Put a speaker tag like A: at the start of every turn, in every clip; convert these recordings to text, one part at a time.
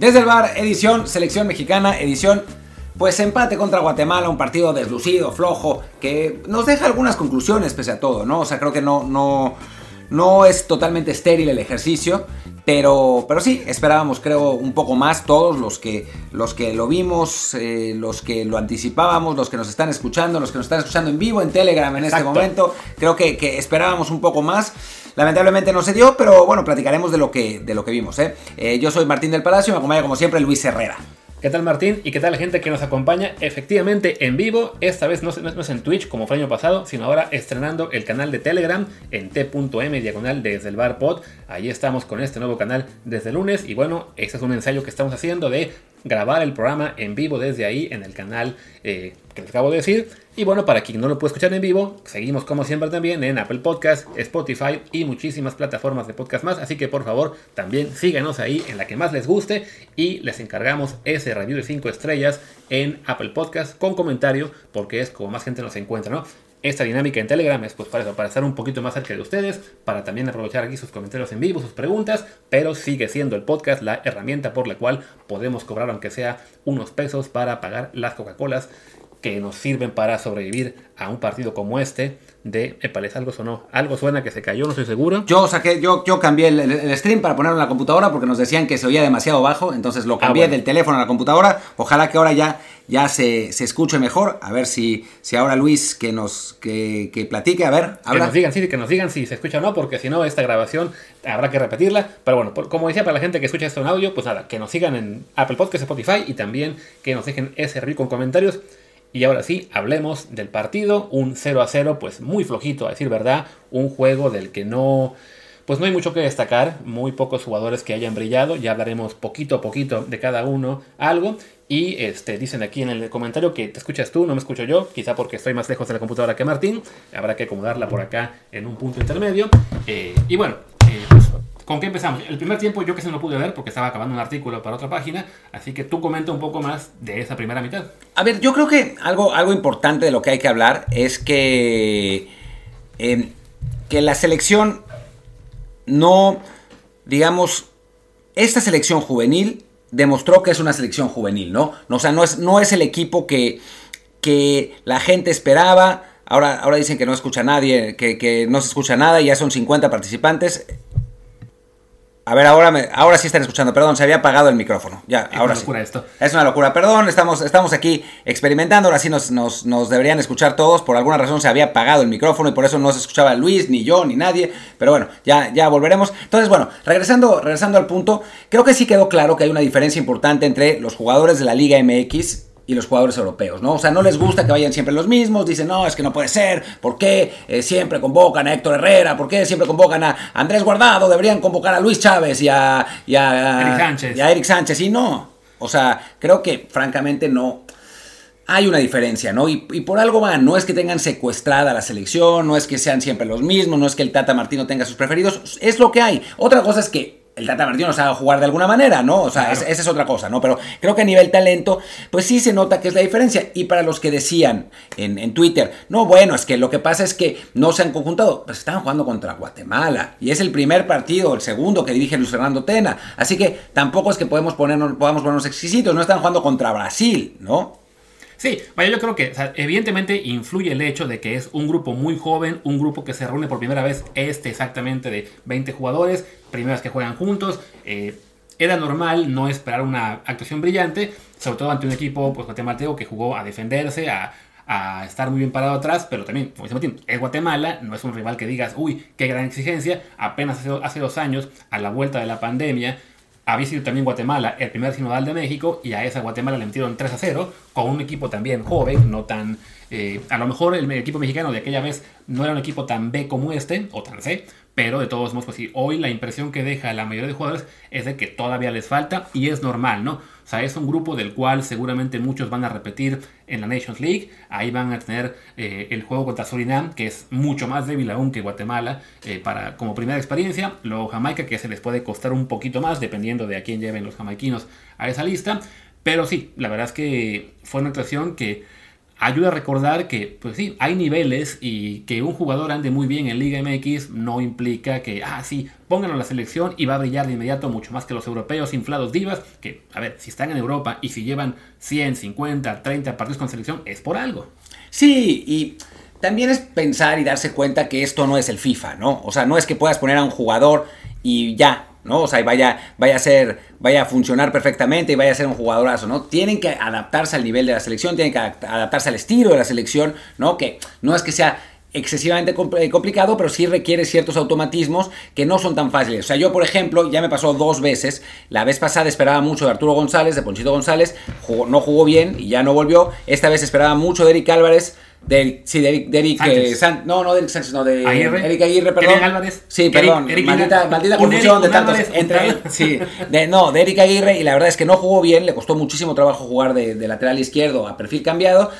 A: Desde el bar, edición selección mexicana, edición pues empate contra Guatemala, un partido deslucido, flojo, que nos deja algunas conclusiones pese a todo, ¿no? O sea, creo que no, no, no es totalmente estéril el ejercicio, pero, pero sí, esperábamos creo un poco más todos los que, los que lo vimos, eh, los que lo anticipábamos, los que nos están escuchando, los que nos están escuchando en vivo en Telegram en este momento, creo que, que esperábamos un poco más. Lamentablemente no se dio, pero bueno, platicaremos de lo que, de lo que vimos. ¿eh? Eh, yo soy Martín del Palacio y me acompaña como siempre Luis Herrera.
B: ¿Qué tal Martín? ¿Y qué tal la gente que nos acompaña efectivamente en vivo? Esta vez no, es en Twitch como fue el año pasado, sino ahora estrenando el canal de Telegram en t.m diagonal desde el bar pod. Ahí estamos con este nuevo canal desde el lunes y bueno, este es un ensayo que estamos haciendo de grabar el programa en vivo desde ahí en el canal eh, que les acabo de decir. Y bueno, para quien no lo puede escuchar en vivo, seguimos como siempre también en Apple Podcast, Spotify y muchísimas plataformas de podcast más. Así que por favor, también síganos ahí en la que más les guste y les encargamos ese review de 5 estrellas en Apple Podcast con comentario, porque es como más gente nos encuentra, ¿no? Esta dinámica en Telegram es pues para eso, para estar un poquito más cerca de ustedes, para también aprovechar aquí sus comentarios en vivo, sus preguntas, pero sigue siendo el podcast la herramienta por la cual podemos cobrar aunque sea unos pesos para pagar las Coca-Colas que nos sirven para sobrevivir a un partido como este de Epales, algo sonó, algo suena que se cayó, no estoy seguro.
A: Yo saqué, yo, yo cambié el, stream para ponerlo en la computadora porque nos decían que se oía demasiado bajo, entonces lo ah, cambié del teléfono a la computadora. Ojalá que ahora ya, ya se, se, escuche mejor. A ver si, si ahora Luis que nos que, que platique, a ver,
B: habla. Que nos digan, sí, que nos digan si se escucha o no, porque si no, esta grabación habrá que repetirla. Pero bueno, como decía, para la gente que escucha esto en audio, pues nada, que nos sigan en Apple Podcast, Spotify y también que nos dejen ese review con comentarios. Y ahora sí, hablemos del partido. Un 0 a 0, pues muy flojito, a decir verdad. Un juego del que no. Pues no hay mucho que destacar, muy pocos jugadores que hayan brillado, ya hablaremos poquito a poquito de cada uno algo. Y este, dicen aquí en el comentario que te escuchas tú, no me escucho yo, quizá porque estoy más lejos de la computadora que Martín, habrá que acomodarla por acá en un punto intermedio. Eh, y bueno, ¿Con qué empezamos? El primer tiempo yo que se no pude ver porque estaba acabando un artículo para otra página, así que tú comenta un poco más de esa primera mitad.
A: A ver, yo creo que algo, algo importante de lo que hay que hablar es que, em, que la selección no, digamos, esta selección juvenil demostró que es una selección juvenil, ¿no? O sea, no es, no es el equipo que, que la gente esperaba. Ahora, ahora dicen que no escucha nadie, que, que no se escucha nada y ya son 50 participantes. A ver, ahora, me, ahora sí están escuchando. Perdón, se había apagado el micrófono. Ya, es ahora una locura esto. Es una locura. Perdón, estamos, estamos aquí experimentando. Ahora sí nos, nos, nos, deberían escuchar todos. Por alguna razón se había apagado el micrófono y por eso no se escuchaba Luis, ni yo, ni nadie. Pero bueno, ya, ya volveremos. Entonces, bueno, regresando, regresando al punto, creo que sí quedó claro que hay una diferencia importante entre los jugadores de la Liga MX y los jugadores europeos, ¿no? O sea, no les gusta que vayan siempre los mismos, dicen, no, es que no puede ser, ¿por qué eh, siempre convocan a Héctor Herrera? ¿Por qué siempre convocan a Andrés Guardado? Deberían convocar a Luis Chávez y a, y a,
B: Eric Sánchez.
A: Y a Eric Sánchez, y no. O sea, creo que francamente no. Hay una diferencia, ¿no? Y, y por algo van, no es que tengan secuestrada la selección, no es que sean siempre los mismos, no es que el Tata Martino tenga sus preferidos, es lo que hay. Otra cosa es que el Tata Martino haga jugar de alguna manera, ¿no? O sea, esa es otra cosa, ¿no? Pero creo que a nivel talento, pues sí se nota que es la diferencia. Y para los que decían en, Twitter, no, bueno, es que lo que pasa es que no se han conjuntado, pues estaban jugando contra Guatemala. Y es el primer partido, el segundo que dirige Luis Fernando Tena. Así que tampoco es que podemos ponernos, podamos ponernos exquisitos, no están jugando contra Brasil, ¿no?
B: Sí, vaya, yo creo que evidentemente influye el hecho de que es un grupo muy joven, un grupo que se reúne por primera vez, este exactamente de 20 jugadores, primeras que juegan juntos. Eh, era normal no esperar una actuación brillante, sobre todo ante un equipo pues, guatemalteco que jugó a defenderse, a, estar muy bien parado atrás, pero también, como dice es Guatemala, no es un rival que digas, uy, qué gran exigencia. Apenas hace, hace dos años, a la vuelta de la pandemia, había sido también Guatemala el primer sinodal de México y a esa Guatemala le metieron 3 a 0 con un equipo también joven, no tan... Eh, a lo mejor el equipo mexicano de aquella vez no era un equipo tan B como este, o tan C, pero de todos modos, pues sí, hoy la impresión que deja la mayoría de jugadores es de que todavía les falta y es normal, ¿no? O sea, es un grupo del cual seguramente muchos van a repetir en la Nations League. Ahí van a tener eh, el juego contra Surinam, que es mucho más débil aún que Guatemala, eh, para, como primera experiencia. Luego Jamaica, que se les puede costar un poquito más, dependiendo de a quién lleven los jamaiquinos a esa lista. Pero sí, la verdad es que fue una actuación que ayuda a recordar que, pues sí, hay niveles y que un jugador ande muy bien en Liga MX no implica que, ah, sí, pónganlo en la selección y va a brillar de inmediato mucho más que los europeos inflados divas, que, a ver, si están en Europa y si llevan 100, 50, 30 partidos con selección, es por algo.
A: Sí, y también es pensar y darse cuenta que esto no es el FIFA, ¿no? O sea, no es que puedas poner a un jugador y ya, ¿no? O sea, vaya, vaya a ser, vaya a funcionar perfectamente y vaya a ser un jugadorazo, ¿no? Tienen que adaptarse al nivel de la selección, tienen que adaptarse al estilo de la selección, ¿no? Que no es que sea excesivamente eh, complicado, pero sí requiere ciertos automatismos que no son tan fáciles. O sea, yo, por ejemplo, ya me pasó dos veces. La vez pasada esperaba mucho de Arturo González, de Ponchito González, no jugó bien y ya no volvió. Esta vez esperaba mucho de Eric Álvarez de, sí, de Eric, de Eric eh, no, no de Eric Sánchez, no, de
B: Aguirre.
A: Eric Aguirre, perdón.
B: Álvarez.
A: Sí, perdón. maldita, maldita confusión de tantos. entre, sí, de, no, de Eric Aguirre, y la verdad es que no jugó bien, le costó muchísimo trabajo jugar de, de lateral izquierdo a perfil cambiado.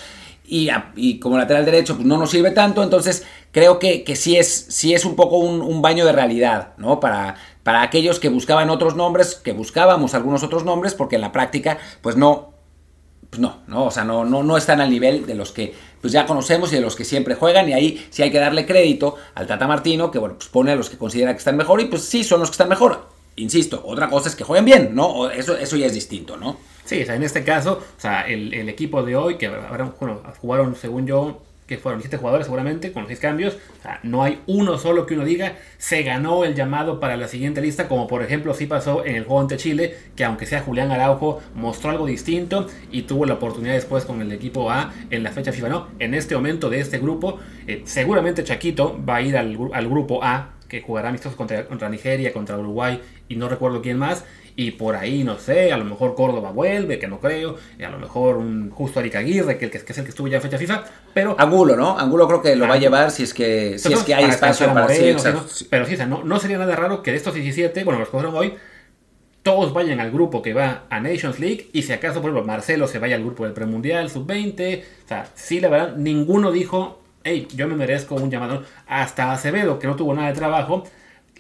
A: Y, y, como lateral derecho pues no nos sirve tanto, entonces creo que, que sí, es, sí es un poco un, baño de realidad, ¿no? Para, para aquellos que buscaban otros nombres, que buscábamos algunos otros nombres, porque en la práctica pues no, pues no, no, o sea, no, no, no están al nivel de los que pues ya conocemos y de los que siempre juegan y ahí sí hay que darle crédito al Tata Martino, que bueno, pues pone a los que considera que están mejor y pues sí, son los que están mejor. Insisto, otra cosa es que jueguen bien, ¿no? Eso, eso ya es distinto, ¿no?
B: Sí, o sea, en este caso, o sea, el, equipo de hoy, que jugaron, según yo, que fueron 17 jugadores seguramente, con los 6 cambios. O sea, no hay uno solo que uno diga, se ganó el llamado para la siguiente lista, como por ejemplo sí pasó en el juego ante Chile, que aunque sea Julián Araujo, mostró algo distinto y tuvo la oportunidad después con el equipo A en la fecha FIFA. No, en este momento de este grupo, eh, seguramente Chaquito va a ir al, al grupo A, que jugará amistosos contra Nigeria, contra Uruguay y no recuerdo quién más y por ahí, no sé, a lo mejor Córdoba vuelve, que no creo, y a lo mejor un justo Arica Aguirre, que, que, es el que estuvo ya en fecha FIFA, pero...
A: Angulo, ¿no? Angulo creo que lo va a llevar si es que, si es que hay espacio para...
B: Moreno, sí, Pero sí, o sea, no, no sería nada raro que de estos 17, bueno, los que fueron hoy, todos vayan al grupo que va a Nations League y si acaso, por ejemplo, Marcelo se vaya al grupo del Premundial, Sub-20, o sea, sí, la verdad, ninguno dijo, hey, yo me merezco un llamado, hasta Acevedo, que no tuvo nada de trabajo,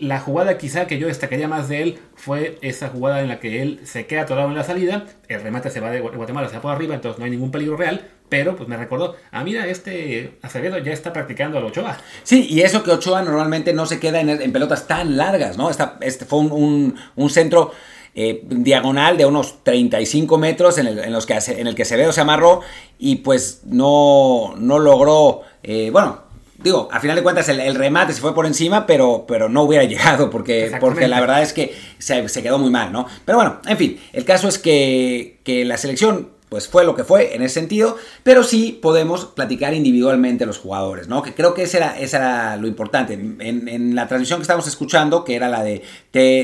B: la jugada quizá que yo destacaría más de él fue esa jugada en la que él se queda atorado en la salida, el remate se va de Guatemala hacia por arriba, entonces no hay ningún peligro real, pero pues me recordó, ah mira, este Acevedo ya está practicando al Ochoa.
A: Sí, y eso que Ochoa normalmente no se queda en, pelotas tan largas, ¿no? este fue un, centro eh, diagonal de unos 35 metros en el, los que, en el que Acevedo se amarró y pues no, no logró, eh, bueno, digo, a final de cuentas el, remate se fue por encima, pero, pero no hubiera llegado porque, porque la verdad es que se, quedó muy mal, ¿no? Pero bueno, en fin, el caso es que, que, la selección pues fue lo que fue en ese sentido, pero sí podemos platicar individualmente los jugadores, ¿no? Que creo que ese era, ese era lo importante. En, en, la transmisión que estábamos escuchando, que era la de,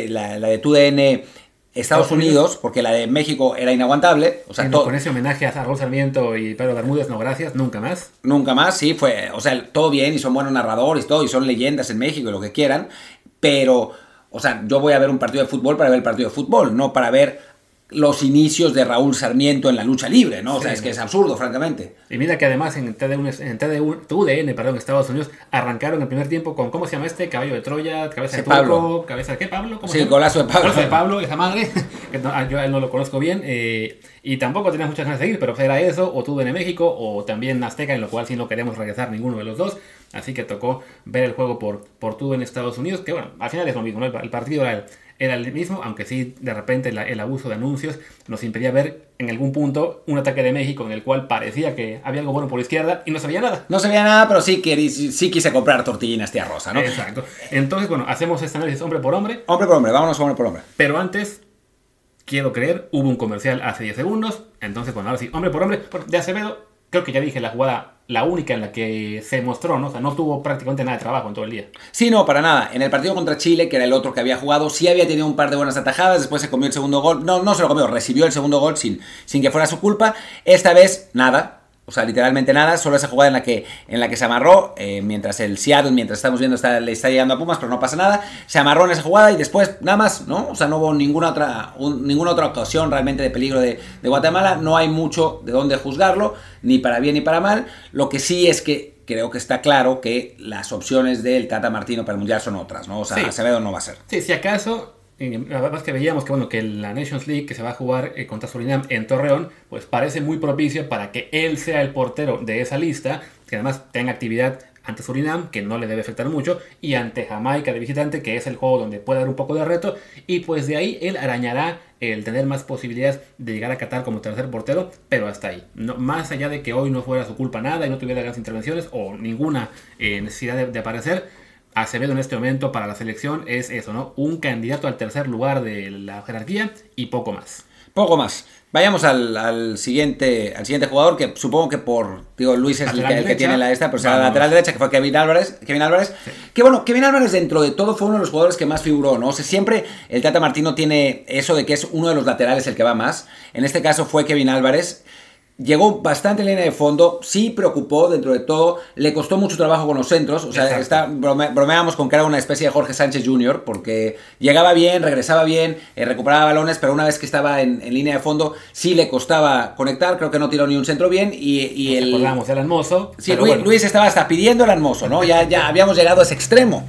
A: la, la de TUDN Estados Unidos, porque la de México era inaguantable. O sea,
B: con ese homenaje a Raúl Sarmiento y Pedro Bermúdez, no gracias, nunca más.
A: Nunca más, sí, fue, o sea, todo bien y son buenos narradores y todo, y son leyendas en México y lo que quieran, pero, o sea, yo voy a ver un partido de fútbol para ver el partido de fútbol, no para ver los inicios de Raúl Sarmiento en la lucha libre, ¿no? O sea, es que es absurdo, francamente.
B: Y mira que además en TDN, en TUDN, perdón, Estados Unidos, arrancaron el primer tiempo con, ¿cómo se llama este? Caballo de Troya, cabeza de Pablo. cabeza de qué, Pablo?
A: sí, golazo de Pablo.
B: Golazo de Pablo, esa madre, que ah, yo a él no lo conozco bien, eh, y tampoco tenía muchas ganas de seguir, pero era eso, o TUDN México, o también Azteca, en lo cual sí no queremos regresar ninguno de los dos, así que tocó ver el juego por, por TUDN Estados Unidos, que bueno, al final es lo mismo, ¿no? El, partido era... El, era el mismo, aunque sí de repente el abuso de anuncios nos impedía ver en algún punto un ataque de México en el cual parecía que había algo bueno por la izquierda y no se veía nada.
A: No se veía nada, pero sí, que, sí quise comprar tortillinas tía Rosa, ¿no?
B: Exacto. Entonces, bueno, hacemos este análisis hombre por hombre.
A: Hombre por hombre, vámonos hombre por hombre.
B: Pero antes, quiero creer, hubo un comercial hace 10 segundos. Entonces, bueno, ahora sí, hombre por hombre, de Acevedo, creo que ya dije la jugada la única en la que se mostró, ¿no? O sea, no tuvo prácticamente nada de trabajo en todo el día.
A: Sí, no, para nada. En el partido contra Chile, que era el otro que había jugado, sí había tenido un par de buenas atajadas, después se comió el segundo gol. No, no se lo comió, recibió el segundo gol sin, sin que fuera su culpa. Esta vez, nada. O sea, literalmente nada, solo esa jugada en la que, en la que se amarró, eh, mientras el Seattle, mientras estamos viendo, está, le está llegando a Pumas, pero no pasa nada. Se amarró en esa jugada y después nada más, ¿no? O sea, no hubo ninguna otra, ninguna otra actuación realmente de peligro de, de, Guatemala. No hay mucho de dónde juzgarlo, ni para bien ni para mal. Lo que sí es que creo que está claro que las opciones del Tata Martino para el Mundial son otras, ¿no? O sea, Acevedo no va a ser.
B: Sí, si acaso Además que veíamos que, bueno, que la Nations League que se va a jugar eh, contra Surinam en Torreón, pues parece muy propicio para que él sea el portero de esa lista, que además tenga actividad ante Surinam, que no le debe afectar mucho, y ante Jamaica de visitante, que es el juego donde puede dar un poco de reto, y pues de ahí él arañará el tener más posibilidades de llegar a Qatar como tercer portero, pero hasta ahí. No, más allá de que hoy no fuera su culpa nada y no tuviera grandes intervenciones o ninguna eh, necesidad de aparecer, Acevedo en este momento para la selección es eso, ¿no? Un candidato al tercer lugar de la jerarquía y poco más.
A: Poco más. Vayamos al, siguiente, al siguiente jugador, que supongo que por. Digo, Luis es el que, tiene la esta, pero será la lateral derecha, que fue Kevin Álvarez. Kevin Álvarez. Que bueno, Kevin Álvarez, dentro de todo, fue uno de los jugadores que más figuró, ¿no? O sea, siempre el Tata Martino tiene eso de que es uno de los laterales el que va más. En este caso fue Kevin Álvarez. Llegó bastante en línea de fondo, sí preocupó dentro de todo, le costó mucho trabajo con los centros, o sea, está, bromeábamos con que era una especie de Jorge Sánchez Jr., porque llegaba bien, regresaba bien, eh, recuperaba balones, pero una vez que estaba en, línea de fondo, sí le costaba conectar, creo que no tiró ni un centro bien, y, y el...
B: Recordamos el Anmoso.
A: Sí, Luis, estaba hasta pidiendo el Anmoso, ¿no? Ya, ya habíamos llegado a ese extremo.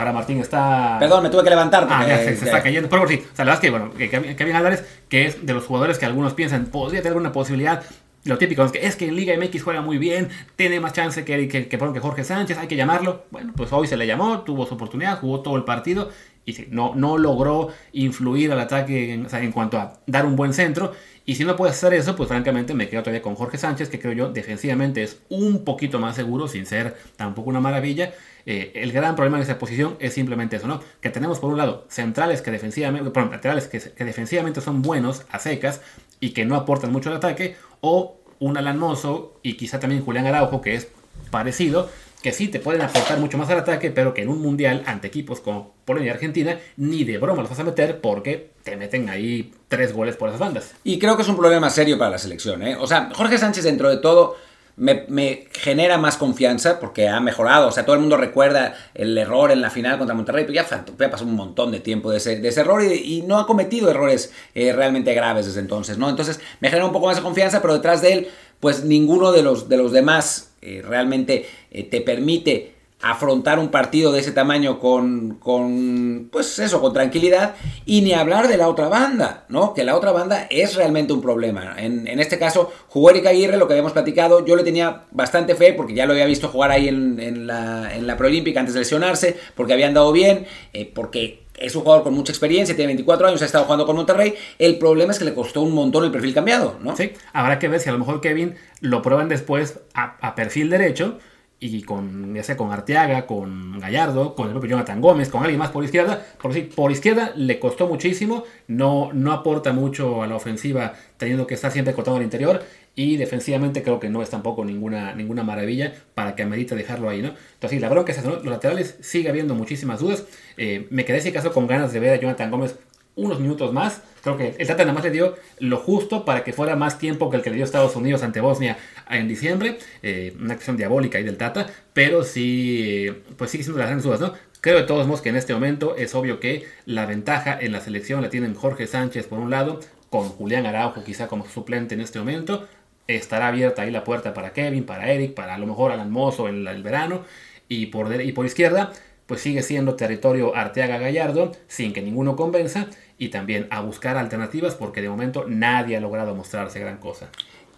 B: Ahora Martín está.
A: Perdón, me tuve que levantar.
B: Ah, ya se, está cayendo. Pero sí, o sea, la verdad es que, bueno, que Kevin Álvarez, que es de los jugadores que algunos piensan podría tener una posibilidad. Lo típico es que es que en Liga MX juega muy bien, tiene más chance que, que, que, que Jorge Sánchez, hay que llamarlo. Bueno, pues hoy se le llamó, tuvo su oportunidad, jugó todo el partido y sí, no, no logró influir al ataque en, o sea, en cuanto a dar un buen centro. Y si no puede hacer eso, pues francamente me quedo todavía con Jorge Sánchez, que creo yo defensivamente es un poquito más seguro, sin ser tampoco una maravilla. Eh, el gran problema en esa posición es simplemente eso, ¿no? Que tenemos por un lado centrales que defensivamente, perdón, laterales que, defensivamente son buenos a secas y que no aportan mucho al ataque, o un Alan Mozo y quizá también Julián Araujo, que es parecido, que sí te pueden aportar mucho más al ataque, pero que en un mundial ante equipos como Polonia y Argentina, ni de broma los vas a meter porque te meten ahí tres goles por esas bandas.
A: Y creo que es un problema serio para la selección, ¿eh? O sea, Jorge Sánchez dentro de todo me, genera más confianza porque ha mejorado. O sea, todo el mundo recuerda el error en la final contra Monterrey, pero ya, ya pasó un montón de tiempo de ese, error y, no ha cometido errores eh, realmente graves desde entonces, ¿no? Entonces me genera un poco más de confianza, pero detrás de él, pues ninguno de los, de los demás eh, realmente eh, te permite afrontar un partido de ese tamaño con, con, pues eso, con tranquilidad, y ni hablar de la otra banda, ¿no? Que la otra banda es realmente un problema. En, este caso, jugó Erika Aguirre, lo que habíamos platicado, yo le tenía bastante fe, porque ya lo había visto jugar ahí en, la, en la Proolímpica antes de lesionarse, porque había andado bien, eh, porque es un jugador con mucha experiencia, tiene 24 años, ha estado jugando con Monterrey. El problema es que le costó un montón el perfil cambiado, ¿no?
B: Sí, habrá que ver si a lo mejor Kevin lo prueban después a perfil derecho y con, ya sea con Arteaga, con Gallardo, con el propio Jonathan Gómez, con alguien más por izquierda, por, por izquierda le costó muchísimo, no, no aporta mucho a la ofensiva teniendo que estar siempre cortando al interior y defensivamente creo que no es tampoco ninguna, ninguna maravilla para que amerite dejarlo ahí, ¿no? Entonces la bronca es eso, los laterales sigue habiendo muchísimas dudas, eh, me quedé ese caso con ganas de ver a Jonathan Gómez unos minutos más. Creo que el Tata nada más le dio lo justo para que fuera más tiempo que el que le dio Estados Unidos ante Bosnia en diciembre. Eh, una acción diabólica ahí del Tata. Pero sí, pues sigue siendo las grandes dudas, ¿no? Creo de todos modos que en este momento es obvio que la ventaja en la selección la tienen Jorge Sánchez por un lado, con Julián Araujo quizá como suplente en este momento. Estará abierta ahí la puerta para Kevin, para Eric, para a lo mejor Alan Mozo en el verano. Y por, y por izquierda, pues sigue siendo territorio Arteaga Gallardo, sin que ninguno convenza, y también a buscar alternativas porque de momento nadie ha logrado mostrarse gran cosa.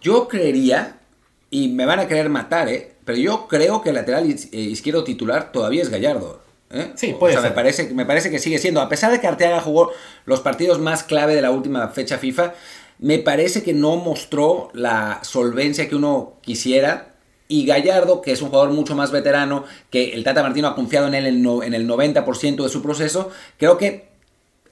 A: Yo creería, y me van a querer matar, ¿eh? pero yo creo que el lateral eh, izquierdo titular todavía es Gallardo. ¿eh?
B: Sí, puede
A: Me parece, me parece que sigue siendo, a pesar de que Arteaga jugó los partidos más clave de la última fecha FIFA, me parece que no mostró la solvencia que uno quisiera y Gallardo, que es un jugador mucho más veterano, que el Tata Martino ha confiado en él en el 90% de su proceso, creo que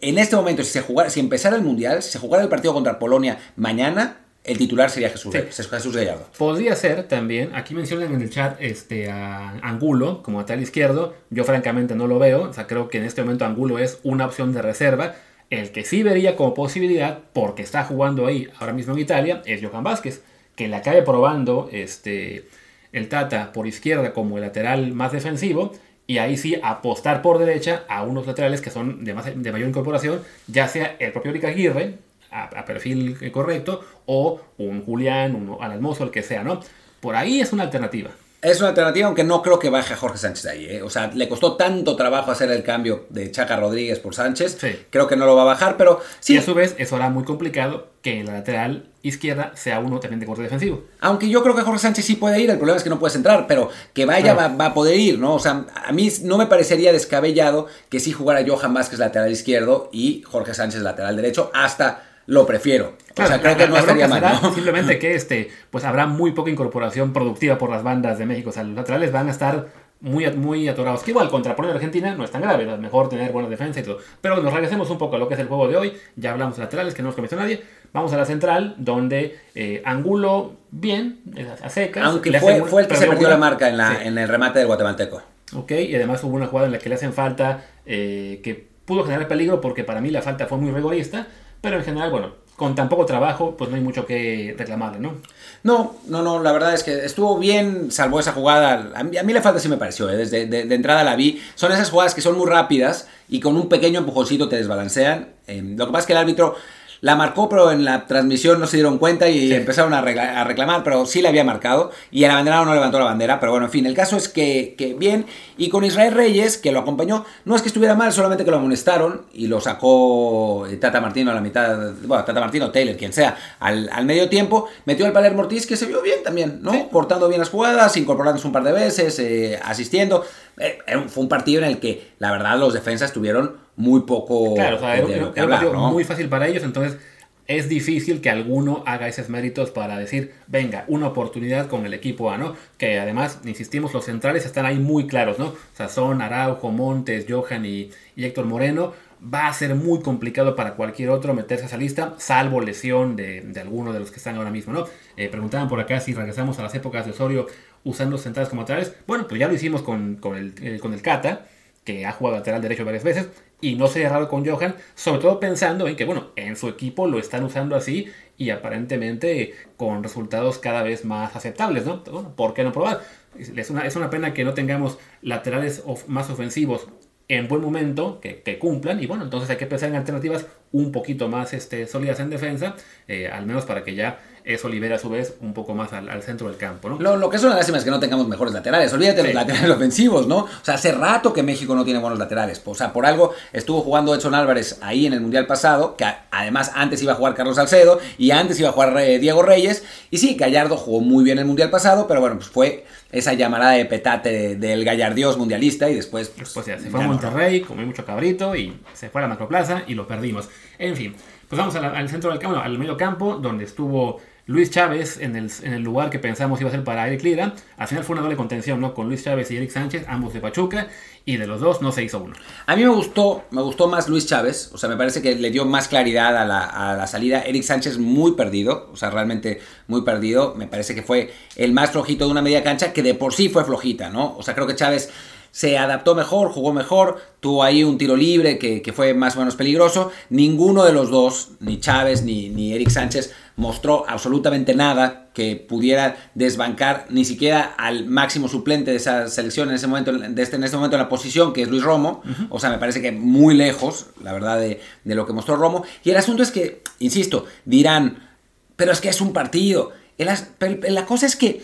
A: en este momento, si, se jugara, si empezara el Mundial, si se jugara el partido contra Polonia mañana, el titular sería Jesús, Jesús Gallardo.
B: Podría ser también, aquí mencionan en el chat este, a Angulo como tal izquierdo, yo francamente no lo veo, o sea, creo que en este momento Angulo es una opción de reserva, el que sí vería como posibilidad, porque está jugando ahí ahora mismo en Italia, es Johan Vázquez, que le acabe probando este, el Tata por izquierda como el lateral más defensivo y ahí sí apostar por derecha a unos laterales que son de, de mayor incorporación, ya sea el propio Rick Aguirre, a, perfil correcto, o un Julián, un Alan Mozo, el que sea, ¿no? Por ahí es una alternativa.
A: Es una alternativa, aunque no creo que baje a Jorge Sánchez ahí. ¿eh? O sea, le costó tanto trabajo hacer el cambio de Chaca Rodríguez por Sánchez.
B: Sí.
A: Creo que no lo va a bajar, pero sí.
B: Y a su vez, eso hará muy complicado que la lateral izquierda sea uno también de corte defensivo.
A: Aunque yo creo que Jorge Sánchez sí puede ir, el problema es que no puedes entrar, pero que vaya
B: Claro.
A: va, va a poder ir, ¿no? O sea, a mí no me parecería descabellado que sí jugara Johan Vázquez lateral izquierdo y Jorge Sánchez lateral derecho, hasta lo prefiero. o sea, creo
B: la-
A: que no estaría mal.
B: Simplemente que este, pues habrá muy poca incorporación productiva por las bandas de México. O sea, los laterales van a estar muy, muy atorados. Que igual, contra Polonia Argentina no es tan grave, es mejor tener buena defensa y todo. Pero nos regresemos un poco a lo que es el juego de hoy. Ya hablamos de laterales, que no nos convenció nadie. Vamos a la central, donde eh, Angulo, bien, a secas.
A: Aunque fue, fue el que se
B: perdió
A: perdió
B: una-
A: la marca en, la,
B: Sí.
A: en el remate del guatemalteco.
B: Ok, y además hubo una jugada en la que le hacen falta eh, que pudo generar peligro porque para mí la falta fue muy rigorista, pero en general, bueno, con tan poco trabajo, pues no hay mucho que reclamarle, ¿no?
A: No, no, no, la verdad es que estuvo bien, salvo esa jugada. A mí, a mí la falta sí me pareció, ¿eh? desde de, entrada la vi. Son esas jugadas que son muy rápidas y con un pequeño empujoncito te desbalancean. Eh, lo que pasa es que el árbitro la marcó, pero en la transmisión no se dieron cuenta y
B: Sí.
A: empezaron a, regla- a reclamar, pero sí la había marcado. Y el abanderado no levantó la bandera, pero bueno, en fin, el caso es que, que bien. Y con Israel Reyes, que lo acompañó, no es que estuviera mal, solamente que lo amonestaron y lo sacó eh, Tata Martino a la mitad, bueno, Tata Martino, Taylor, quien sea, al, al medio tiempo. Metió al Palermo Ortiz, que se vio bien también, ¿no?
B: Sí.
A: Cortando bien las jugadas, incorporándose un par de veces, eh, asistiendo. Eh, fue un partido en el que, la verdad, los defensas tuvieron muy poco
B: Claro, o sea,
A: de
B: era, era- un
A: hablar,
B: partido
A: ¿no?
B: muy fácil para ellos, entonces es difícil que alguno haga esos méritos para decir, venga, una oportunidad con el equipo A, ¿no? Que además, insistimos, los centrales están ahí muy claros, ¿no? O sea, son Araujo, Montes, Johan y, y Héctor Moreno. Va a ser muy complicado para cualquier otro meterse a esa lista, salvo lesión de, de alguno de los que están ahora mismo, ¿no? Eh, preguntaban por acá si regresamos a las épocas de Osorio usando centrales como laterales. Bueno, pues ya lo hicimos con, con el, eh, con el Cata, que ha jugado lateral derecho varias veces, y no sería raro con Johan, sobre todo pensando en que, bueno, en su equipo lo están usando así y aparentemente con resultados cada vez más aceptables, ¿no? Bueno, ¿por qué no probar? Es una, es una pena que no tengamos laterales más ofensivos en buen momento, que, que cumplan, y bueno, entonces hay que pensar en alternativas un poquito más este, sólidas en defensa, eh, al menos para que ya eso libere a su vez un poco más al, al centro del campo, ¿no?
A: Lo, lo que es una lástima es que no tengamos mejores laterales. Olvídate de
B: Sí.
A: los laterales ofensivos, ¿no? O sea, hace rato que México no tiene buenos laterales. O sea, por algo estuvo jugando Edson Álvarez ahí en el Mundial pasado, que además antes iba a jugar Carlos Salcedo y antes iba a jugar eh, Diego Reyes. Y sí, Gallardo jugó muy bien el Mundial pasado, pero bueno, pues fue esa llamada de petate de- del Gallardios mundialista y después... Pues,
B: Después ya se fue
A: ya
B: a
A: no.
B: Monterrey, comió mucho cabrito y se fue a la macroplaza y lo perdimos. En fin, pues vamos la- al centro del campo, al medio campo, donde estuvo Luis Chávez en el, en el lugar que pensamos iba a ser para Eric Lira. Al final fue una doble contención, ¿no? Con Luis Chávez y Eric Sánchez, ambos de Pachuca, y de los dos no se hizo uno.
A: A mí me gustó, me gustó más Luis Chávez, o sea, me parece que le dio más claridad a la, a la salida. Eric Sánchez muy perdido, o sea, realmente muy perdido. Me parece que fue el más flojito de una media cancha que de por sí fue flojita, ¿no? O sea, creo que Chávez se adaptó mejor, jugó mejor, tuvo ahí un tiro libre que, que fue más o menos peligroso. Ninguno de los dos, ni Chávez ni, ni Eric Sánchez, mostró absolutamente nada que pudiera desbancar ni siquiera al máximo suplente de esa selección en ese momento, de este, en este momento en la posición, que es Luis Romo. O sea, me parece que muy lejos, la verdad, de, de lo que mostró Romo. Y el asunto es que, insisto, dirán, pero es que es un partido. La cosa es que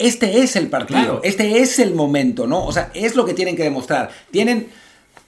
A: este es el partido,
B: Claro.
A: este es el momento, ¿no? O sea, es lo que tienen que demostrar. Tienen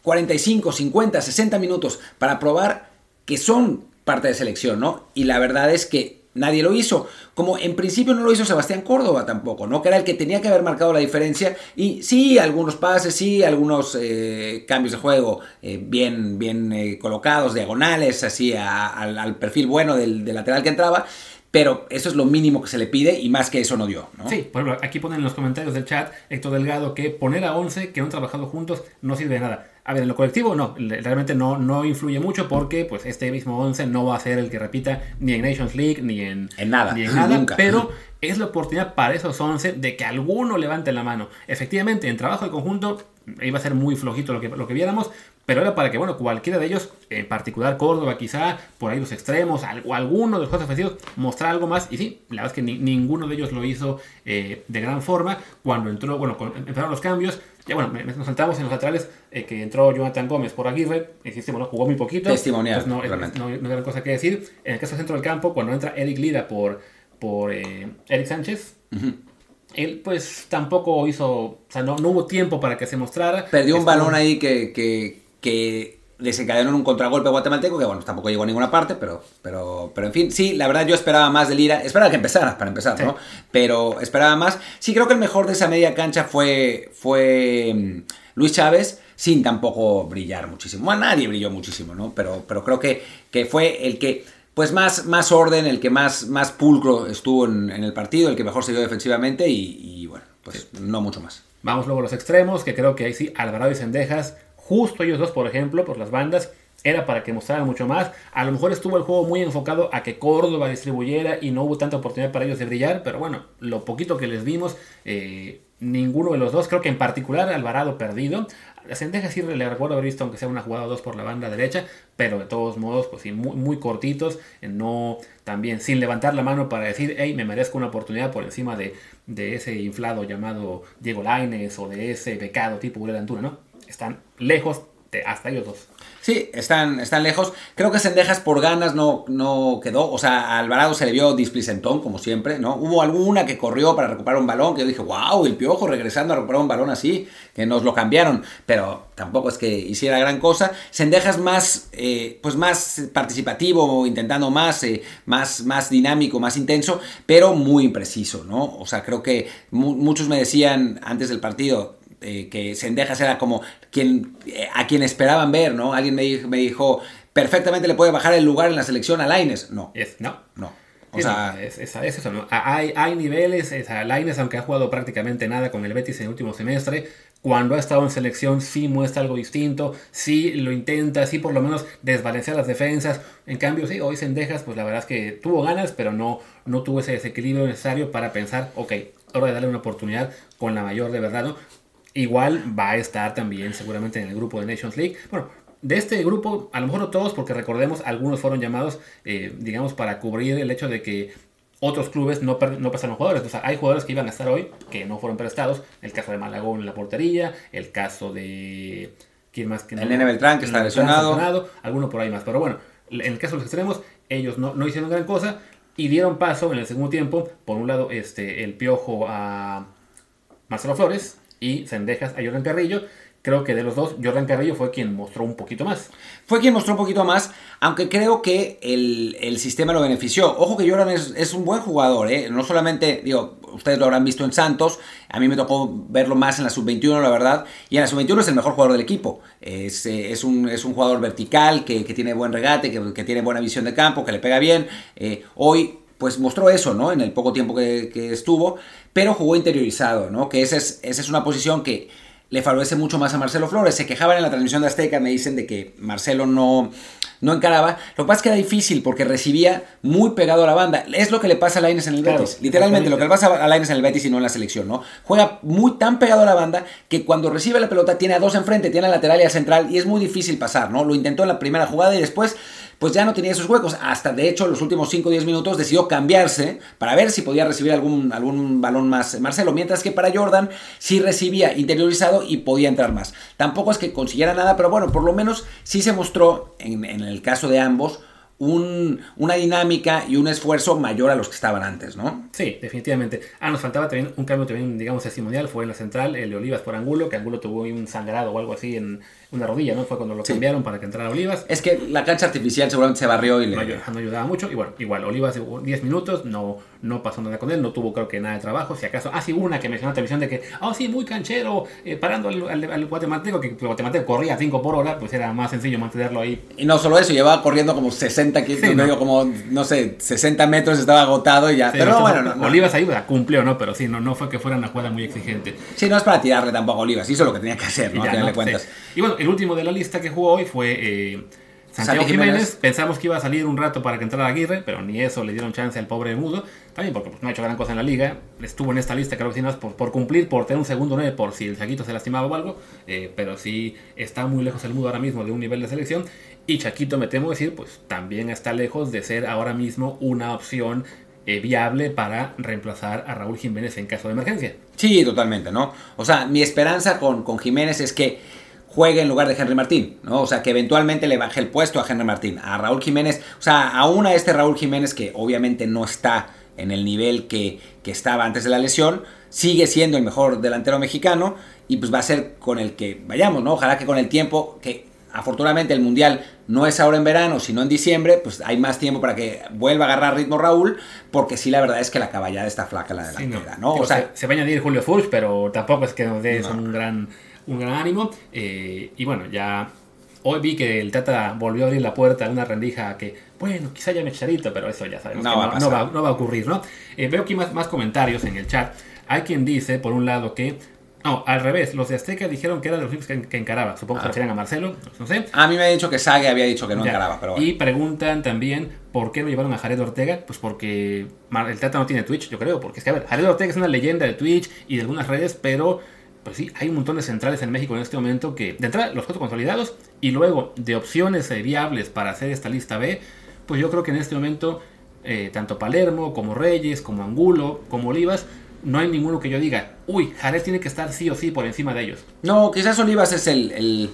A: 45, 50, 60 minutos para probar que son parte de selección, ¿no? Y la verdad es que nadie lo hizo. Como en principio no lo hizo Sebastián Córdoba tampoco, ¿no? Que era el que tenía que haber marcado la diferencia. Y sí, algunos pases, sí, algunos eh, cambios de juego eh, bien, bien eh, colocados, diagonales, así a- al, al perfil bueno del, del lateral que entraba. Pero eso es lo mínimo que se le pide y más que eso no dio, ¿no?
B: Sí, por ejemplo, aquí ponen en los comentarios del chat Héctor Delgado que poner a 11 que no han trabajado juntos no sirve de nada. A ver, en lo colectivo no, realmente no, no influye mucho porque pues este mismo 11 no va a ser el que repita ni en Nations League ni en,
A: En nada,
B: ni en nada
A: nunca.
B: pero es la oportunidad para esos 11 de que alguno levante la mano. Efectivamente, en trabajo de conjunto iba a ser muy flojito lo que, lo que viéramos, pero era para que, bueno, cualquiera de ellos, en particular Córdoba quizá, por ahí los extremos, o alguno de los juegos ofensivos, mostrar algo más. Y sí, la verdad es que ni- ninguno de ellos lo hizo eh, de gran forma. Cuando entró, bueno, con- empezaron los cambios, ya bueno, me- nos saltamos en los laterales eh, que entró Jonathan Gómez por Aguirre, insisto, bueno, jugó muy poquito.
A: Testimonial,
B: no,
A: realmente.
B: no, no hay gran cosa que decir. En el caso del centro del campo, cuando entra Eric Lira por, por eh, Eric Sánchez, él pues tampoco hizo, o sea, no, no hubo tiempo para que se mostrara.
A: Perdió un
B: Estuvo-
A: balón ahí que, que, que desencadenó en un contragolpe guatemalteco, que bueno, tampoco llegó a ninguna parte, pero, pero, pero en fin, sí, la verdad yo esperaba más de Lira, esperaba que empezara, para empezar,
B: Sí.
A: ¿no? Pero esperaba más. Sí, creo que el mejor de esa media cancha fue, fue mm, Luis Chávez, sin tampoco brillar muchísimo. Bueno, nadie brilló muchísimo, ¿no? Pero, pero creo que, que fue el que, pues más, más orden, el que más, más pulcro estuvo en, en el partido, el que mejor se dio defensivamente y, y, bueno, pues no mucho más.
B: Vamos luego a los extremos, que creo que ahí sí, Alvarado y Sendejas, justo ellos dos, por ejemplo, por las bandas, era para que mostraran mucho más. A lo mejor estuvo el juego muy enfocado a que Córdoba distribuyera y no hubo tanta oportunidad para ellos de brillar, pero bueno, lo poquito que les vimos, eh, ninguno de los dos, creo que en particular Alvarado perdido. A Sendejas sí le recuerdo haber visto aunque sea una jugada o dos por la banda derecha, pero de todos modos, pues sí, muy, muy cortitos, eh, no también sin levantar la mano para decir, hey, me merezco una oportunidad por encima de, de ese inflado llamado Diego Laines o de ese becado tipo Uriel Antuna, ¿no? Están lejos de hasta ellos dos.
A: Sí, están, están lejos. Creo que Sendejas por ganas no, no quedó. O sea, a Alvarado se le vio displicentón, como siempre, ¿no? Hubo alguna que corrió para recuperar un balón, que yo dije, wow, el piojo regresando a recuperar un balón así, que nos lo cambiaron. Pero tampoco es que hiciera gran cosa. Sendejas más, eh, pues más participativo, intentando más, eh, más, más dinámico, más intenso, pero muy impreciso, ¿no? O sea, creo que mu- muchos me decían antes del partido, eh, que Sendejas era como quien, eh, a quien esperaban ver, ¿no? Alguien me dijo, me dijo, perfectamente le puede bajar el lugar en la selección a Laines. No,
B: Es, no.
A: no. O
B: Sí,
A: sea,
B: no, es, es- es eso, ¿no? Hay, hay niveles, es, a Lainez, aunque ha jugado prácticamente nada con el Betis en el último semestre, cuando ha estado en selección sí muestra algo distinto, sí lo intenta, sí por lo menos desbalancear las defensas. En cambio, sí, hoy Sendejas, pues la verdad es que tuvo ganas, pero no, no tuvo ese desequilibrio necesario para pensar, ok, hora de darle una oportunidad con la mayor de verdad, ¿no? Igual va a estar también seguramente en el grupo de Nations League. Bueno, de este grupo, a lo mejor no todos, porque recordemos, algunos fueron llamados, eh, digamos, para cubrir el hecho de que otros clubes no, no prestaron jugadores. O sea, hay jugadores que iban a estar hoy que no fueron prestados. El caso de Malagón en la portería, el caso de... ¿Quién más? que no?
A: El Nene Beltrán, que está
B: Beltrán
A: lesionado.
B: Alguno por ahí más. Pero bueno, en el caso de los extremos, ellos no, no hicieron gran cosa y dieron paso en el segundo tiempo, por un lado, este, el piojo a Marcelo Flores y Sendejas a Jordan Carrillo. Creo que de los dos, Jordan Carrillo fue quien mostró un poquito más.
A: fue quien mostró un poquito más, aunque creo que el, el sistema lo benefició. Ojo que Jordan es, es un buen jugador, ¿eh? No solamente, digo, ustedes lo habrán visto en Santos, a mí me tocó verlo más en la sub-21, la verdad, y en la sub-21 es el mejor jugador del equipo. Es, eh, es, un, es un jugador vertical, que, que tiene buen regate, que, que tiene buena visión de campo, que le pega bien. Eh, hoy pues mostró eso, ¿no? En el poco tiempo que, que estuvo, pero jugó interiorizado, ¿no? Que esa es, esa es una posición que le favorece mucho más a Marcelo Flores. Se quejaban en la transmisión de Azteca, me dicen de que Marcelo no, no encaraba. Lo que pasa es que era difícil porque recibía muy pegado a la banda. Es lo que le pasa a Laines en el
B: Claro,
A: Betis. Literalmente lo que le pasa a Laines en el Betis y no en la selección, ¿no? Juega muy tan pegado a la banda que cuando recibe la pelota tiene a dos enfrente, tiene al lateral y al central y es muy difícil pasar, ¿no? Lo intentó en la primera jugada y después pues ya no tenía esos huecos. Hasta de hecho, los últimos 5 o 10 minutos decidió cambiarse para ver si podía recibir algún, algún balón más Marcelo. Mientras que para Jordan sí recibía interiorizado y podía entrar más. Tampoco es que consiguiera nada, pero bueno, por lo menos sí se mostró, en, el caso de ambos, un, una dinámica y un esfuerzo mayor a los que estaban antes, ¿no?
B: Sí, definitivamente. Ah, nos faltaba también un cambio también, digamos, testimonial. Fue en la central, el de Olivas por Angulo, que Angulo tuvo un sangrado o algo así en una rodilla, ¿no? Fue cuando lo
A: Sí.
B: cambiaron para que entrara Olivas.
A: Es que la cancha artificial seguramente se barrió y le...
B: No, ayudaba, no ayudaba mucho. Y bueno, igual, Olivas jugó 10 minutos, no, no pasó nada con él, no tuvo creo que nada de trabajo. Si acaso, ah, sí, una que mencionó en la televisión de que, ah, sí, muy canchero, eh, parando al, al, al guatemalteco, que el guatemalteco corría a 5 por hora, pues era más sencillo mantenerlo ahí.
A: Y no solo eso, llevaba corriendo como 60 kilómetros,
B: Sí, ¿no?
A: como, no sé, 60 metros, estaba agotado y ya.
B: Sí,
A: Pero
B: no,
A: bueno, no.
B: Olivas ahí cumplió, ¿no? Pero sí, no, no fue que fuera una jugada muy exigente.
A: Sí, no es para tirarle tampoco a Olivas, hizo lo que tenía que hacer, ¿no?
B: ya,
A: cuentas.
B: Sí. Y bueno, el último de la lista que jugó hoy fue eh, Santiago
A: Santi
B: Jiménez.
A: Jiménez.
B: Pensamos que iba a salir un rato para que entrara Aguirre, pero ni eso le dieron chance al pobre Mudo. También porque pues, no ha hecho gran cosa en la liga. Estuvo en esta lista, creo que sí, no es por, cumplir, por tener un segundo 9, por si el Chaquito se lastimaba o algo. eh, pero sí está muy lejos el Mudo ahora mismo de un nivel de selección. Y Chaquito, me temo decir, pues también está lejos de ser ahora mismo una opción eh, viable para reemplazar a Raúl Jiménez en caso de emergencia.
A: Sí, totalmente, ¿no? O sea, mi esperanza con, con Jiménez es que juegue en lugar de Henry Martín, ¿no? O sea, que eventualmente le baje el puesto a Henry Martín. A Raúl Jiménez, o sea, aún a este Raúl Jiménez que obviamente no está en el nivel que, que estaba antes de la lesión, sigue siendo el mejor delantero mexicano y pues va a ser con el que vayamos, ¿no? Ojalá que con el tiempo, que afortunadamente el Mundial no es ahora en verano, sino en diciembre, pues hay más tiempo para que vuelva a agarrar ritmo Raúl, porque sí, la verdad es que la caballada está flaca la delantera, ¿no?
B: O sea, se, va a añadir Julio Furch, pero tampoco es que nos dé un, gran, un gran ánimo. Eh, y bueno, ya hoy vi que el Tata volvió a abrir la puerta a una rendija que, bueno, quizá ya me echarito, pero eso ya sabemos no, que no, va, no, va, a ocurrir, ¿no? Eh, veo aquí más, más comentarios en el chat. Hay quien dice, por un lado, que no, al revés. Los de Azteca dijeron que era de los equipos que, encaraba. Supongo que se ah. refieren a Marcelo. No sé.
A: A mí me ha dicho que Sague había dicho que no encaraba. Pero
B: Y preguntan también por qué no llevaron a Jared Ortega. Pues porque el Tata no tiene Twitch, yo creo. Porque es que, a ver, Jared Ortega es una leyenda de Twitch y de algunas redes, pero pues sí, hay un montón de centrales en México en este momento que, de entrada, los cuatro consolidados y luego de opciones viables para hacer esta lista B, pues yo creo que en este momento, eh, tanto Palermo como Reyes, como Angulo, como Olivas, no hay ninguno que yo diga, uy, Jared tiene que estar sí o sí por encima de ellos.
A: No, quizás Olivas es el, el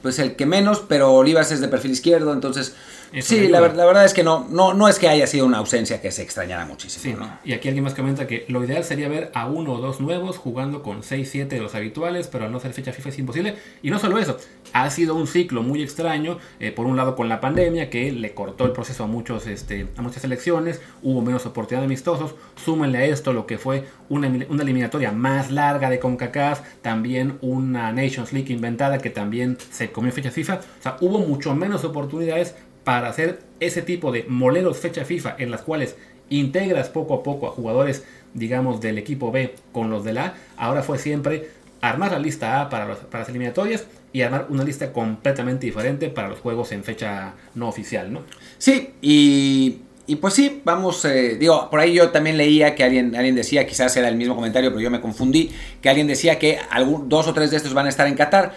A: pues el que menos, pero Olivas es de perfil izquierdo, entonces sí, la, verdad es que no, no, no es que haya sido una ausencia que se extrañara muchísimo.
B: Y aquí alguien más comenta que lo ideal sería ver a uno o dos nuevos jugando con 6-7 de los habituales, pero al no ser fecha FIFA es imposible. Y no solo eso, ha sido un ciclo muy extraño, eh, por un lado con la pandemia, que le cortó el proceso a, muchos, este, a muchas selecciones, hubo menos oportunidades amistosos, súmenle a esto lo que fue una, una eliminatoria más larga de CONCACAF, también una Nations League inventada que también se comió fecha FIFA, o sea, hubo mucho menos oportunidades para hacer ese tipo de moleros fecha FIFA en las cuales integras poco a poco a jugadores, digamos, del equipo B con los del A, ahora fue siempre armar la lista A para, para las eliminatorias y armar una lista completamente diferente para los juegos en fecha no oficial, ¿no?
A: Sí, y, y pues sí, vamos, eh, digo, por ahí yo también leía que alguien, alguien decía, quizás era el mismo comentario, pero yo me confundí, que alguien decía que algún, dos o tres de estos van a estar en Qatar.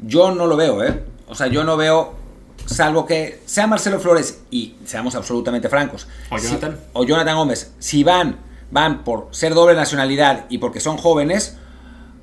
A: Yo no lo veo, ¿eh? O sea, yo no veo salvo que sea Marcelo Flores y seamos absolutamente francos,
B: o Jonathan,
A: o Jonathan Gómez, si van, van por ser doble nacionalidad y porque son jóvenes,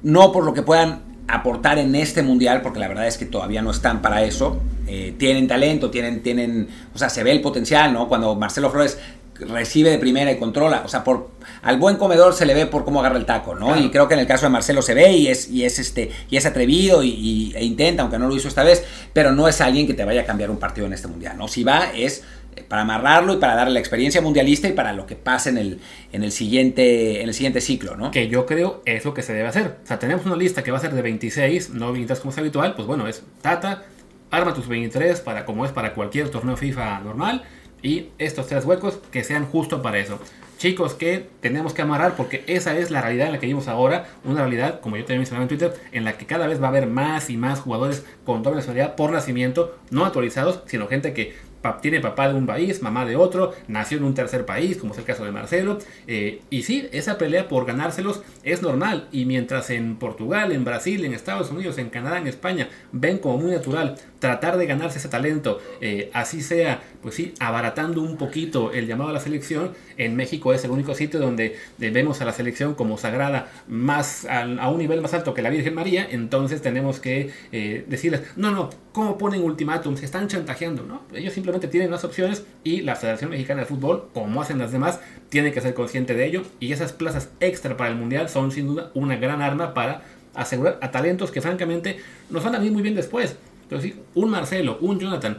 A: no por lo que puedan aportar en este mundial, porque la verdad es que todavía no están para eso. Eh, tienen talento, tienen, tienen, o sea, se ve el potencial, ¿no? Cuando Marcelo Flores recibe de primera y controla. O sea, por, al buen comedor se le ve por cómo agarra el taco, ¿no? Y creo que en el caso de Marcelo se ve y es, y es, este, y es atrevido y, e intenta, aunque no lo hizo esta vez, pero no es alguien que te vaya a cambiar un partido en este mundial, ¿no? Si va es para amarrarlo y para darle la experiencia mundialista y para lo que pase en el, en el, siguiente, en el siguiente ciclo, ¿no?
B: Que yo creo es lo que se debe hacer. O sea, tenemos una lista que va a ser de 26, no 23 como es habitual, pues bueno, es Tata, arma tus 23 para como es para cualquier torneo FIFA normal y estos tres huecos que sean justo para eso. Chicos, que tenemos que amarrar porque esa es la realidad en la que vivimos ahora. Una realidad, como yo también mencionaba en Twitter, en la que cada vez va a haber más y más jugadores con doble nacionalidad por nacimiento, no actualizados, sino gente que tiene papá de un país, mamá de otro, nació en un tercer país, como es el caso de Marcelo. Eh, y sí, esa pelea por ganárselos es normal. Y mientras en Portugal, en Brasil, en Estados Unidos, en Canadá, en España, ven como muy natural tratar de ganarse ese talento, eh, así sea, pues sí, abaratando un poquito el llamado a la selección, en México es el único sitio donde vemos a la selección como sagrada más a, un nivel más alto que la Virgen María, entonces tenemos que eh, decirles, no, no, ¿cómo ponen ultimátum? Se están chantajeando, ¿no? Ellos simplemente tienen las opciones y la Federación Mexicana de Fútbol, como hacen las demás, tiene que ser consciente de ello y esas plazas extra para el Mundial son sin duda una gran arma para asegurar a talentos que francamente nos van a ir muy bien después. Pero sí, un Marcelo, un Jonathan,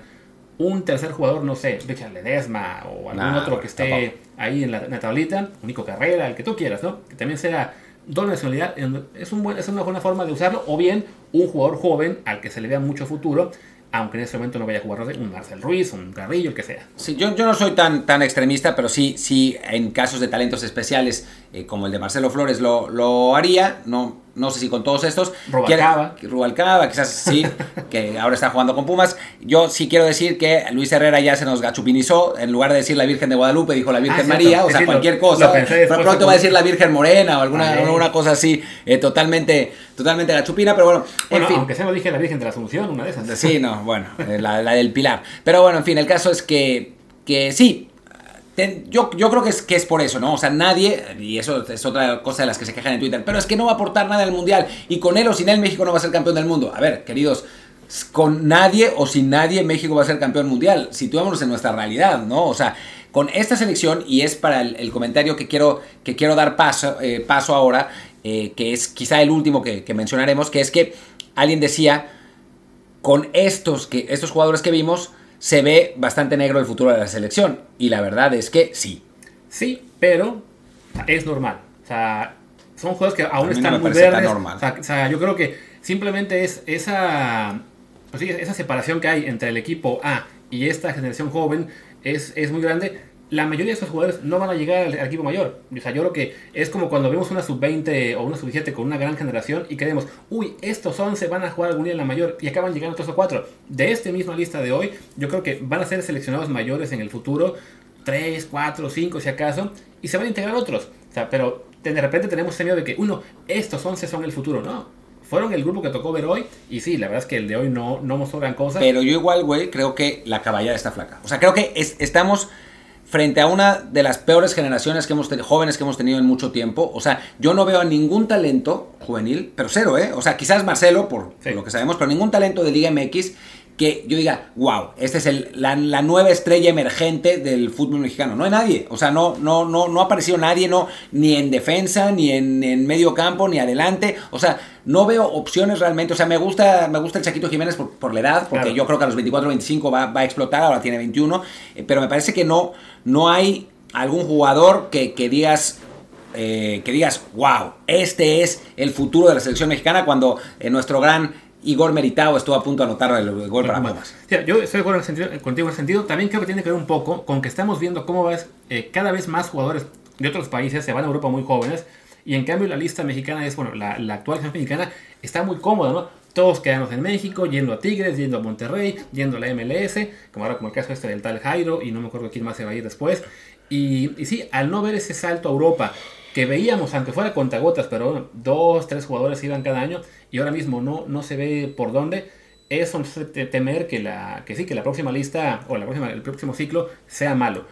B: un tercer jugador, no sé, Richard Ledesma o algún otro que esté ahí en la, tablita, único carrera, el que tú quieras, ¿no? Que también sea doble nacionalidad, es, un buen, es una buena forma de usarlo, o bien un jugador joven al que se le vea mucho futuro aunque en ese momento no vaya a jugar un Marcel Ruiz, un Carrillo, el que sea.
A: Sí, yo, yo no soy tan, tan extremista, pero sí, sí, en casos de talentos especiales, eh, como el de Marcelo Flores, lo, lo haría. No, no sé si con todos estos.
B: Rubalcaba.
A: Rubalcaba, quizás sí, que ahora está jugando con Pumas. Yo sí quiero decir que Luis Herrera ya se nos gachupinizó. En lugar de decir la Virgen de Guadalupe, dijo la Virgen ah, María, o sea, cualquier cosa. pronto va a decir la Virgen Morena o alguna, alguna cosa así, eh, totalmente, totalmente gachupina, pero bueno,
B: en fin. Aunque sea lo dije la Virgen de la Asunción, una de esas.
A: Sí, no, bueno, eh, la, la del Pilar. Pero bueno, en fin, el caso es que, que sí, yo, yo creo que es, que es por eso, ¿no? O sea, nadie, y eso es otra cosa de las que se quejan en Twitter, pero es que no va a aportar nada al Mundial y con él o sin él México no va a ser campeón del mundo. A ver, queridos, con nadie o sin nadie México va a ser campeón mundial. Situémonos en nuestra realidad, ¿no? O sea, con esta selección, y es para el, comentario que quiero, que quiero dar paso, eh, paso ahora, eh, que es quizá el último que, mencionaremos, que es que alguien decía, con estos, que, estos jugadores que vimos, se ve bastante negro el futuro de la selección. Y la verdad es que sí.
B: Sí, pero es normal. O sea, son juegos que aún están muy verdes. O sea, yo creo que simplemente es esa, pues esa separación que hay entre el equipo A y esta generación joven es, es muy grande. La mayoría de esos jugadores no van a llegar al, equipo mayor. O sea, yo creo que es como cuando vemos una sub-20 o una sub-17 con una gran generación y creemos, uy, estos 11 van a jugar algún día en la mayor y acaban llegando 3 o 4. De esta misma lista de hoy, yo creo que van a ser seleccionados mayores en el futuro, 3, 4, 5 si acaso, y se van a integrar otros. O sea, pero de repente tenemos ese miedo de que, uno, estos 11 son el futuro. No, fueron el grupo que tocó ver hoy. Y sí, la verdad es que el de hoy no, no mostró gran cosa.
A: Pero yo igual, güey, creo que la caballada está flaca. O sea, creo que estamos frente a una de las peores generaciones que hemos tenido, jóvenes que hemos tenido en mucho tiempo. O sea, yo no veo a ningún talento juvenil, pero cero, ¿eh? O sea, quizás Marcelo, por lo que sabemos, pero ningún talento de Liga MX que yo diga, wow, esta es el, la, nueva estrella emergente del fútbol mexicano. No hay nadie, o sea, no, no, no, no ha aparecido nadie, no, ni en defensa, ni en, medio campo, ni adelante. O sea, no veo opciones realmente. O sea, me gusta, me gusta el Chaquito Jiménez por, la edad, porque yo creo que a los 24 25 va, va a explotar, ahora tiene 21. Eh, pero me parece que no, no hay algún jugador que, que digas, eh, que digas, wow, este es el futuro de la selección mexicana cuando eh, nuestro gran Igor Meritao estuvo a punto de anotar el gol para Pumas.
B: yo estoy de acuerdo contigo en el sentido. También creo que tiene que ver un poco con que estamos viendo cómo ves, eh, cada vez más jugadores de otros países se van a Europa muy jóvenes. Y en cambio la lista mexicana es, bueno, la, actual jefe mexicana está muy cómoda, ¿no? Todos quedamos en México, yendo a Tigres, yendo a Monterrey, yendo a la MLS, como ahora como el caso este del tal Jairo, y no me acuerdo quién más se va a ir después. Y, y sí, al no ver ese salto a Europa, que veíamos, aunque fuera contagotas, pero dos, tres jugadores iban cada año y ahora mismo no, no se ve por dónde, eso temer que, la, que sí, que la próxima lista o la próxima, el próximo ciclo sea malo.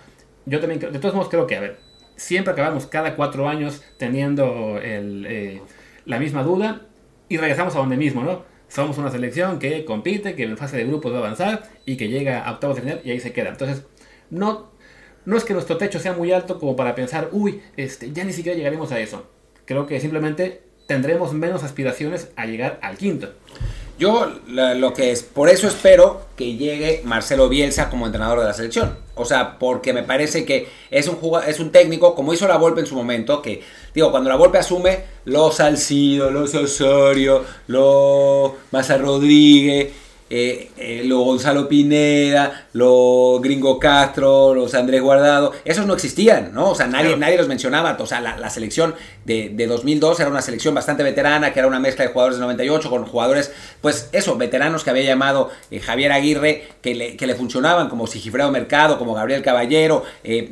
B: Yo también, de todos modos, creo que, a ver, siempre acabamos cada cuatro años teniendo el, eh, la misma duda y regresamos a donde mismo, ¿no? Somos una selección que compite, que en fase de grupos va a avanzar y que llega a octavos de final y ahí se queda. Entonces, no no es que nuestro techo sea muy alto como para pensar, uy, este, ya ni siquiera llegaremos a eso. Creo que simplemente tendremos menos aspiraciones a llegar al quinto.
A: Yo lo que es, por eso espero que llegue Marcelo Bielsa como entrenador de la selección. O sea, porque me parece que es un es un técnico, como hizo la Volpe en su momento, que, digo, cuando la Volpe asume, los Salcido, los Osorio, los Maza Rodríguez, eh, eh, lo Gonzalo Pineda, lo Gringo Castro, los Andrés Guardado, esos no existían, ¿no? O sea, nadie, nadie los mencionaba. O sea, la, selección de, de, 2002 era una selección bastante veterana, que era una mezcla de jugadores de 98 con jugadores, pues eso, veteranos que había llamado eh, Javier Aguirre, que le, que le funcionaban, como Sigifredo Mercado, como Gabriel Caballero,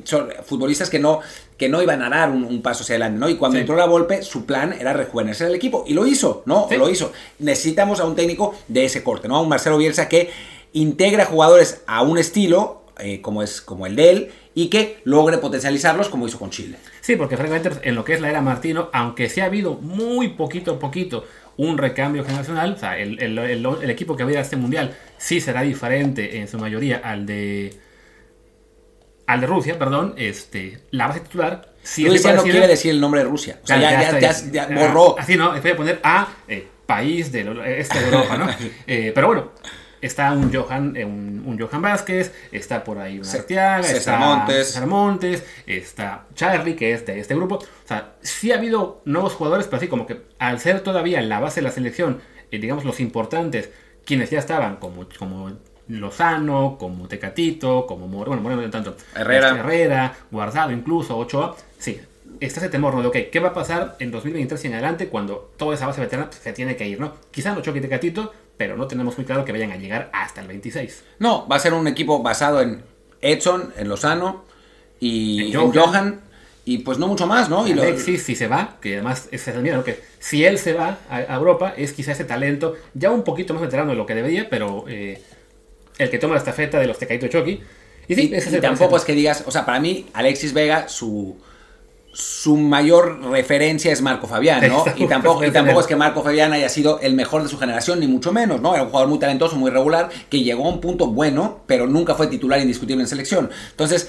A: son futbolistas que no que no iban a dar un, paso hacia adelante, ¿no? Y cuando entró la Volpe, su plan era rejuvenecer el equipo. Y lo hizo, ¿no? Lo hizo. Necesitamos a un técnico de ese corte, ¿no? A un Marcelo Bielsa que integra jugadores a un estilo, eh, como es como el de él, y que logre potencializarlos como hizo con Chile.
B: Sí, porque francamente en lo que es la era Martino, aunque sí ha habido muy poquito a poquito un recambio generacional, o sea, el, el equipo que había este mundial sí será diferente en su mayoría al de al de Rusia, perdón, este, la base titular.
A: Si Rusia no quiere decir el nombre de Rusia. O sea, ya, ya, ya, borró.
B: Así no, voy a poner a eh, país de este de Europa, ¿no? Eh, pero bueno, está un Johan, eh, un, Johan Vázquez, está por ahí una Arteaga, César está Montes. César Montes, está Charlie, que es de este grupo. O sea, sí ha habido nuevos jugadores, pero así como que al ser todavía la base de la selección, digamos los importantes, quienes ya estaban como, como Lozano, como Tecatito, como Moreno, bueno, Moreno tanto,
A: Herrera.
B: Este, Herrera, Guardado incluso, Ochoa, sí, está ese temor, ¿no? De, ok, ¿qué va a pasar en 2023 y en adelante cuando toda esa base veterana se tiene que ir, ¿no? Quizá no choque Tecatito, pero no tenemos muy claro que vayan a llegar hasta el 26.
A: No, va a ser un equipo basado en Edson, en Lozano y en Johan. y pues no mucho más, ¿no? Y
B: Alexis, si se va, que además es el miedo, que si él se va a, Europa, es quizá ese talento ya un poquito más veterano de lo que debería, pero eh, el que toma la estafeta de los Tecaito Chucky.
A: Y, sí, y, tampoco es que digas, o sea, para mí, Alexis Vega, su, su mayor referencia es Marco Fabián, ¿no? Y tampoco, y tampoco es que Marco Fabián haya sido el mejor de su generación, ni mucho menos, ¿no? Era un jugador muy talentoso, muy regular, que llegó a un punto bueno, pero nunca fue titular indiscutible en selección. Entonces,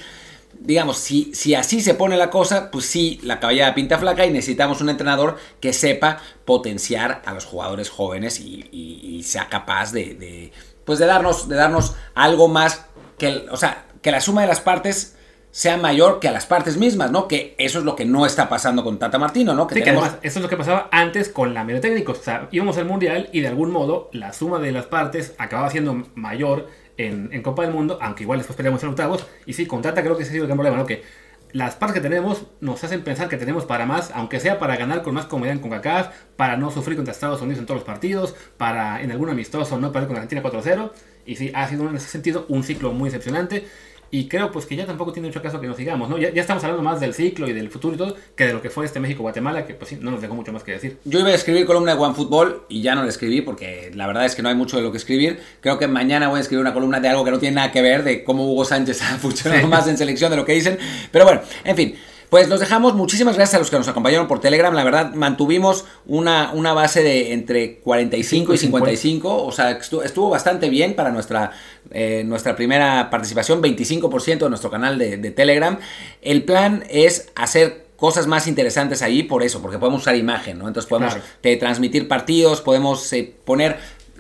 A: digamos, si, si así se pone la cosa, pues sí, la caballada pinta flaca y necesitamos un entrenador que sepa potenciar a los jugadores jóvenes y, sea capaz de, pues de darnos, de darnos algo más que, o sea, que la suma de las partes sea mayor que a las partes mismas, ¿no? Que eso es lo que no está pasando con Tata Martino, ¿no?
B: Que sí, que además eso es lo que pasaba antes con la medio técnico. O sea, íbamos al Mundial y de algún modo la suma de las partes acababa siendo mayor en, Copa del Mundo, aunque igual después peleamos en octavos. Y sí, con Tata creo que ese ha sido el gran problema, ¿no? Que las partes que tenemos nos hacen pensar que tenemos para más, aunque sea para ganar con más comodidad en CONCACAF, para no sufrir contra Estados Unidos en todos los partidos, para en algún amistoso no perder con Argentina 4-0. Y sí, ha sido en ese sentido un ciclo muy decepcionante. Y creo pues que ya tampoco tiene mucho caso que nos sigamos, ¿no? Ya, ya, estamos hablando más del ciclo y del futuro y todo, que de lo que fue este México-Guatemala, que pues sí, no nos dejó mucho más que decir.
A: Yo iba a escribir columna de OneFootball y ya no la escribí porque la verdad es que no hay mucho de lo que escribir. Creo que mañana voy a escribir una columna de algo que no tiene nada que ver, de cómo Hugo Sánchez ha funcionado más en selección de lo que dicen. Pero bueno, en fin. Pues los dejamos. Muchísimas gracias a los que nos acompañaron por Telegram. La verdad, mantuvimos una, una base de entre 45 y 55. O sea, estuvo, bastante bien para nuestra, eh, nuestra primera participación. 25% de nuestro canal de, Telegram. El plan es hacer cosas más interesantes ahí por eso, porque podemos usar imagen, ¿no? Entonces podemos transmitir partidos, podemos eh, poner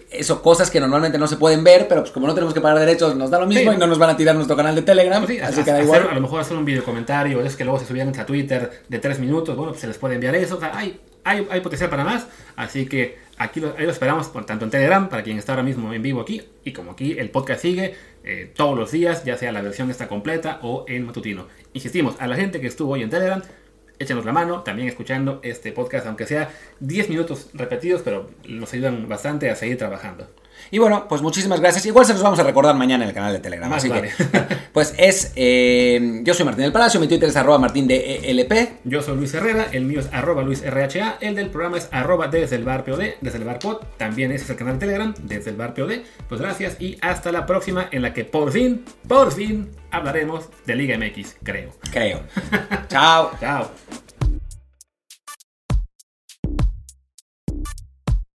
A: eso, cosas que normalmente no se pueden ver, pero pues como no tenemos que pagar derechos, nos da lo mismo y no nos van a tirar nuestro canal de Telegram.
B: Pues así que da igual. a lo mejor hacer un video comentario, es que luego se subían a Twitter de tres minutos, bueno, pues se les puede enviar eso. O sea, hay, hay, hay potencial para más, así que aquí lo, ahí lo esperamos, tanto en Telegram, para quien está ahora mismo en vivo aquí, y como aquí el podcast sigue eh, todos los días, ya sea la versión está completa o en matutino. Insistimos, a la gente que estuvo hoy en Telegram, échenos la mano, también escuchando este podcast, aunque sea 10 minutos repetidos, pero nos ayudan bastante a seguir trabajando.
A: Y bueno, pues muchísimas gracias. Igual se los vamos a recordar mañana en el canal de Telegram. así que, pues es. Eh, yo soy Martín del Palacio, mi Twitter es arroba martín de ELP.
B: Yo soy Luis Herrera, el mío es arroba Luis RHA. El del programa es arroba desde el bar POD, desde el bar POD. También ese es el canal de Telegram, desde el bar POD. Pues gracias y hasta la próxima, en la que por fin, por fin hablaremos de Liga MX, creo.
A: Creo. Chao.
B: Chao.